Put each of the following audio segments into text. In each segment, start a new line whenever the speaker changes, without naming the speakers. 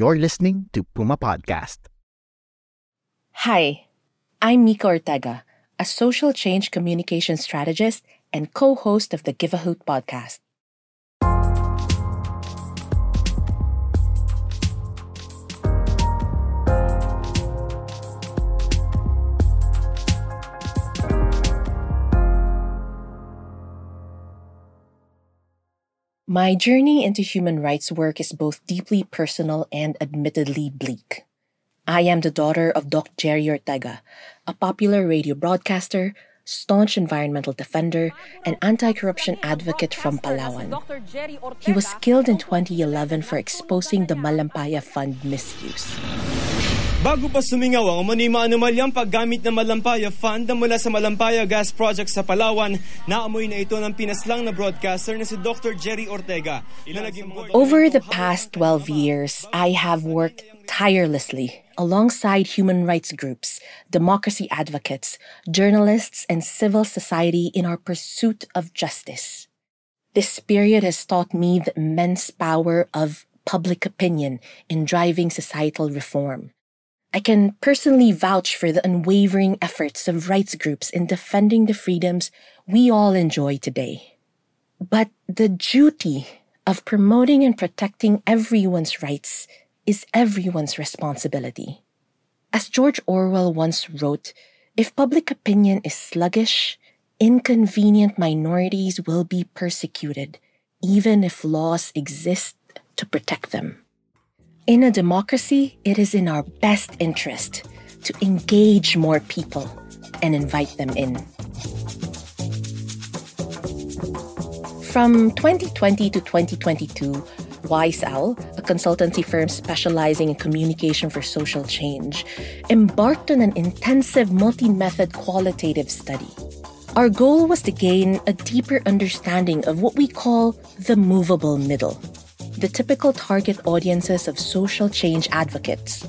You're listening to Puma Podcast.
Hi, I'm Mika Ortega, a social change communication strategist and co host of the Give a Hoot podcast. My journey into human rights work is both deeply personal and admittedly bleak. I am the daughter of Dr. Gerry Ortega, a popular radio broadcaster, staunch environmental defender, and anti corruption advocate from Palawan. He was killed in 2011 for exposing the Malampaya Fund misuse.
Bago pa sumingaw ang umanima anomalyang paggamit ng Malampaya Fund na mula sa Malampaya Gas Project sa Palawan, naamoy na ito ng pinaslang na broadcaster na si Dr. Gerry Ortega.
Over the past 12 years, I have worked tirelessly alongside human rights groups, democracy advocates, journalists, and civil society in our pursuit of justice. This period has taught me the immense power of public opinion in driving societal reform. I can personally vouch for the unwavering efforts of rights groups in defending the freedoms we all enjoy today. But the duty of promoting and protecting everyone's rights is everyone's responsibility. As George Orwell once wrote, if public opinion is sluggish, inconvenient minorities will be persecuted, even if laws exist to protect them. In a democracy, it is in our best interest to engage more people and invite them in. From 2020 to 2022, WiseOwl, a consultancy firm specializing in communication for social change, embarked on an intensive multi method qualitative study. Our goal was to gain a deeper understanding of what we call the movable middle the typical target audiences of social change advocates.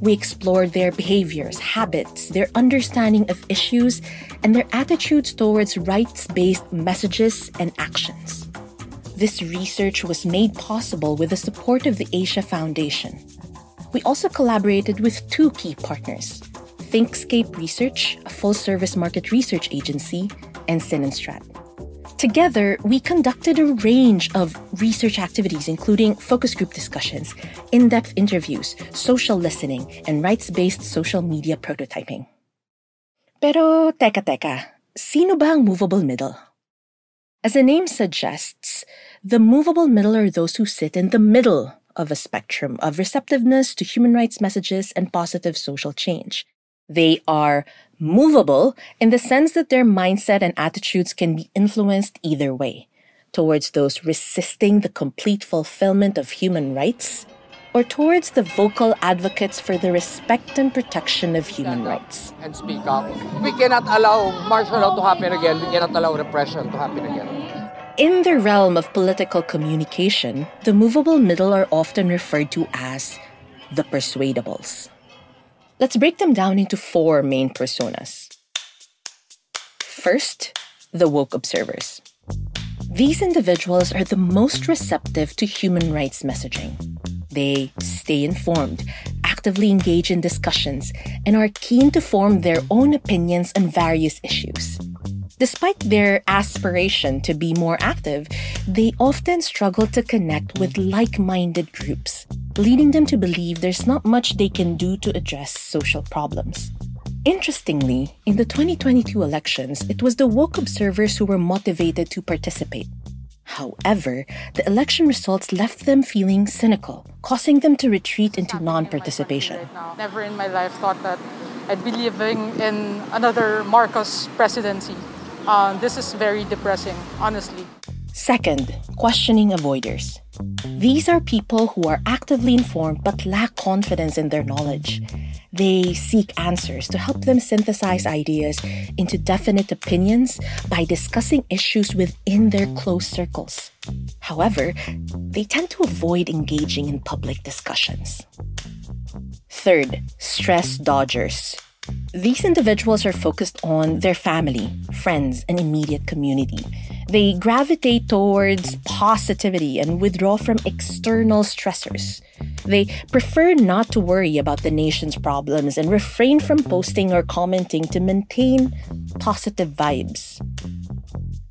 We explored their behaviors, habits, their understanding of issues, and their attitudes towards rights based messages and actions. This research was made possible with the support of the Asia Foundation. We also collaborated with two key partners Thinkscape Research, a full service market research agency, and Sinenstrat. Together, we conducted a range of research activities, including focus group discussions, in depth interviews, social listening, and rights based social media prototyping. Pero teka teka, sino ba ang movable middle? As the name suggests, the movable middle are those who sit in the middle of a spectrum of receptiveness to human rights messages and positive social change. They are movable in the sense that their mindset and attitudes can be influenced either way towards those resisting the complete fulfillment of human rights or towards the vocal advocates for the respect and protection of human rights.
And speak up. We cannot allow martial law to happen again. We cannot allow repression to happen again.
In the realm of political communication, the movable middle are often referred to as the persuadables. Let's break them down into four main personas. First, the woke observers. These individuals are the most receptive to human rights messaging. They stay informed, actively engage in discussions, and are keen to form their own opinions on various issues. Despite their aspiration to be more active, they often struggle to connect with like minded groups, leading them to believe there's not much they can do to address social problems. Interestingly, in the 2022 elections, it was the woke observers who were motivated to participate. However, the election results left them feeling cynical, causing them to retreat into non participation.
Never in my life thought that I'd be living in another Marcos presidency. uh, this is very depressing, honestly.
Second, questioning avoiders. These are people who are actively informed but lack confidence in their knowledge. They seek answers to help them synthesize ideas into definite opinions by discussing issues within their close circles. However, they tend to avoid engaging in public discussions. Third, stress dodgers. These individuals are focused on their family, friends, and immediate community. They gravitate towards positivity and withdraw from external stressors. They prefer not to worry about the nation's problems and refrain from posting or commenting to maintain positive vibes.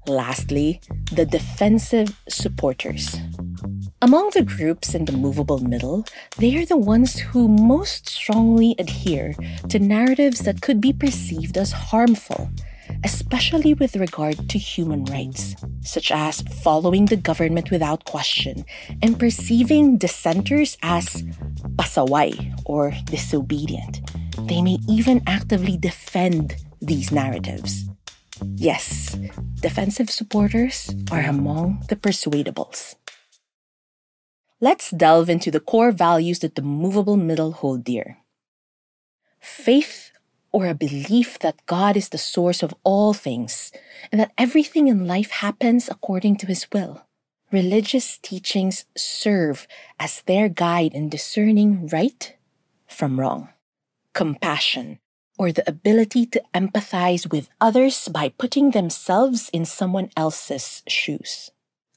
Lastly, the defensive supporters. Among the groups in the movable middle, they are the ones who most strongly adhere to narratives that could be perceived as harmful, especially with regard to human rights, such as following the government without question and perceiving dissenters as pasaway or disobedient. They may even actively defend these narratives. Yes, defensive supporters are among the persuadables. Let's delve into the core values that the movable middle hold dear. Faith or a belief that God is the source of all things and that everything in life happens according to his will. Religious teachings serve as their guide in discerning right from wrong. Compassion or the ability to empathize with others by putting themselves in someone else's shoes.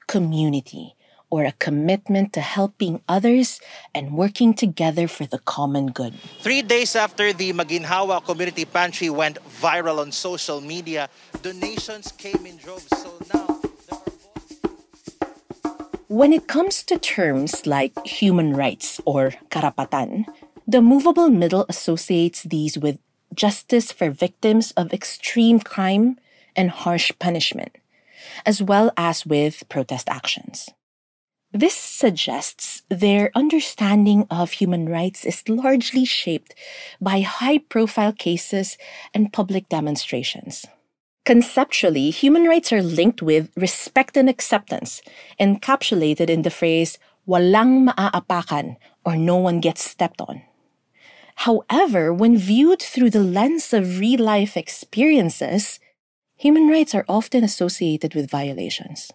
Community or a commitment to helping others and working together for the common good.
Three days after the Maginhawa Community Pantry went viral on social media, donations came in droves. So now.
When it comes to terms like human rights or karapatan, the movable middle associates these with justice for victims of extreme crime and harsh punishment, as well as with protest actions. This suggests their understanding of human rights is largely shaped by high profile cases and public demonstrations. Conceptually, human rights are linked with respect and acceptance, encapsulated in the phrase, walang maaapakan, or no one gets stepped on. However, when viewed through the lens of real life experiences, human rights are often associated with violations.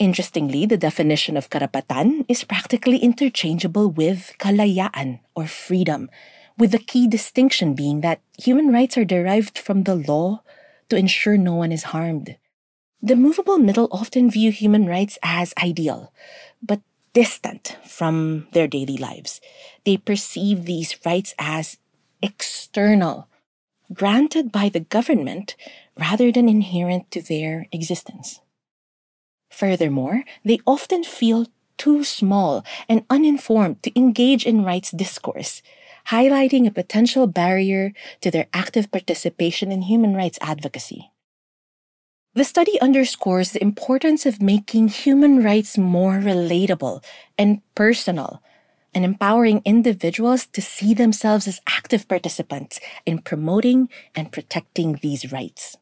Interestingly, the definition of karapatan is practically interchangeable with kalayaan or freedom, with the key distinction being that human rights are derived from the law to ensure no one is harmed. The movable middle often view human rights as ideal, but distant from their daily lives. They perceive these rights as external, granted by the government rather than inherent to their existence. Furthermore, they often feel too small and uninformed to engage in rights discourse, highlighting a potential barrier to their active participation in human rights advocacy. The study underscores the importance of making human rights more relatable and personal, and empowering individuals to see themselves as active participants in promoting and protecting these rights.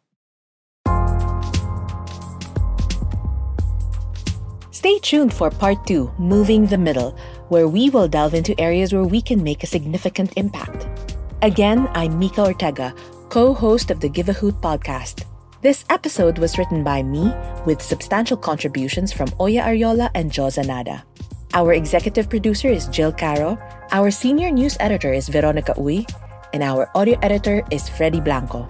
Stay tuned for part two, Moving the Middle, where we will delve into areas where we can make a significant impact. Again, I'm Mika Ortega, co host of the Give a Hoot podcast. This episode was written by me with substantial contributions from Oya Ariola and Jo Zanada. Our executive producer is Jill Caro, our senior news editor is Veronica Uy, and our audio editor is Freddy Blanco.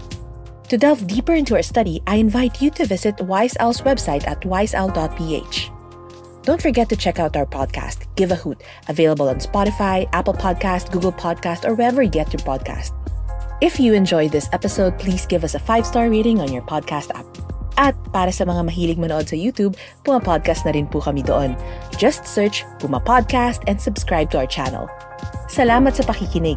To delve deeper into our study, I invite you to visit WiseOwl's website at wiseowl.ph. Don't forget to check out our podcast, Give a Hoot, available on Spotify, Apple Podcast, Google Podcast, or wherever you get your podcast. If you enjoyed this episode, please give us a five-star rating on your podcast app. At para sa mga mahilig manood sa YouTube, Puma Podcast na rin po kami doon. Just search Puma Podcast and subscribe to our channel. Salamat sa pakikinig.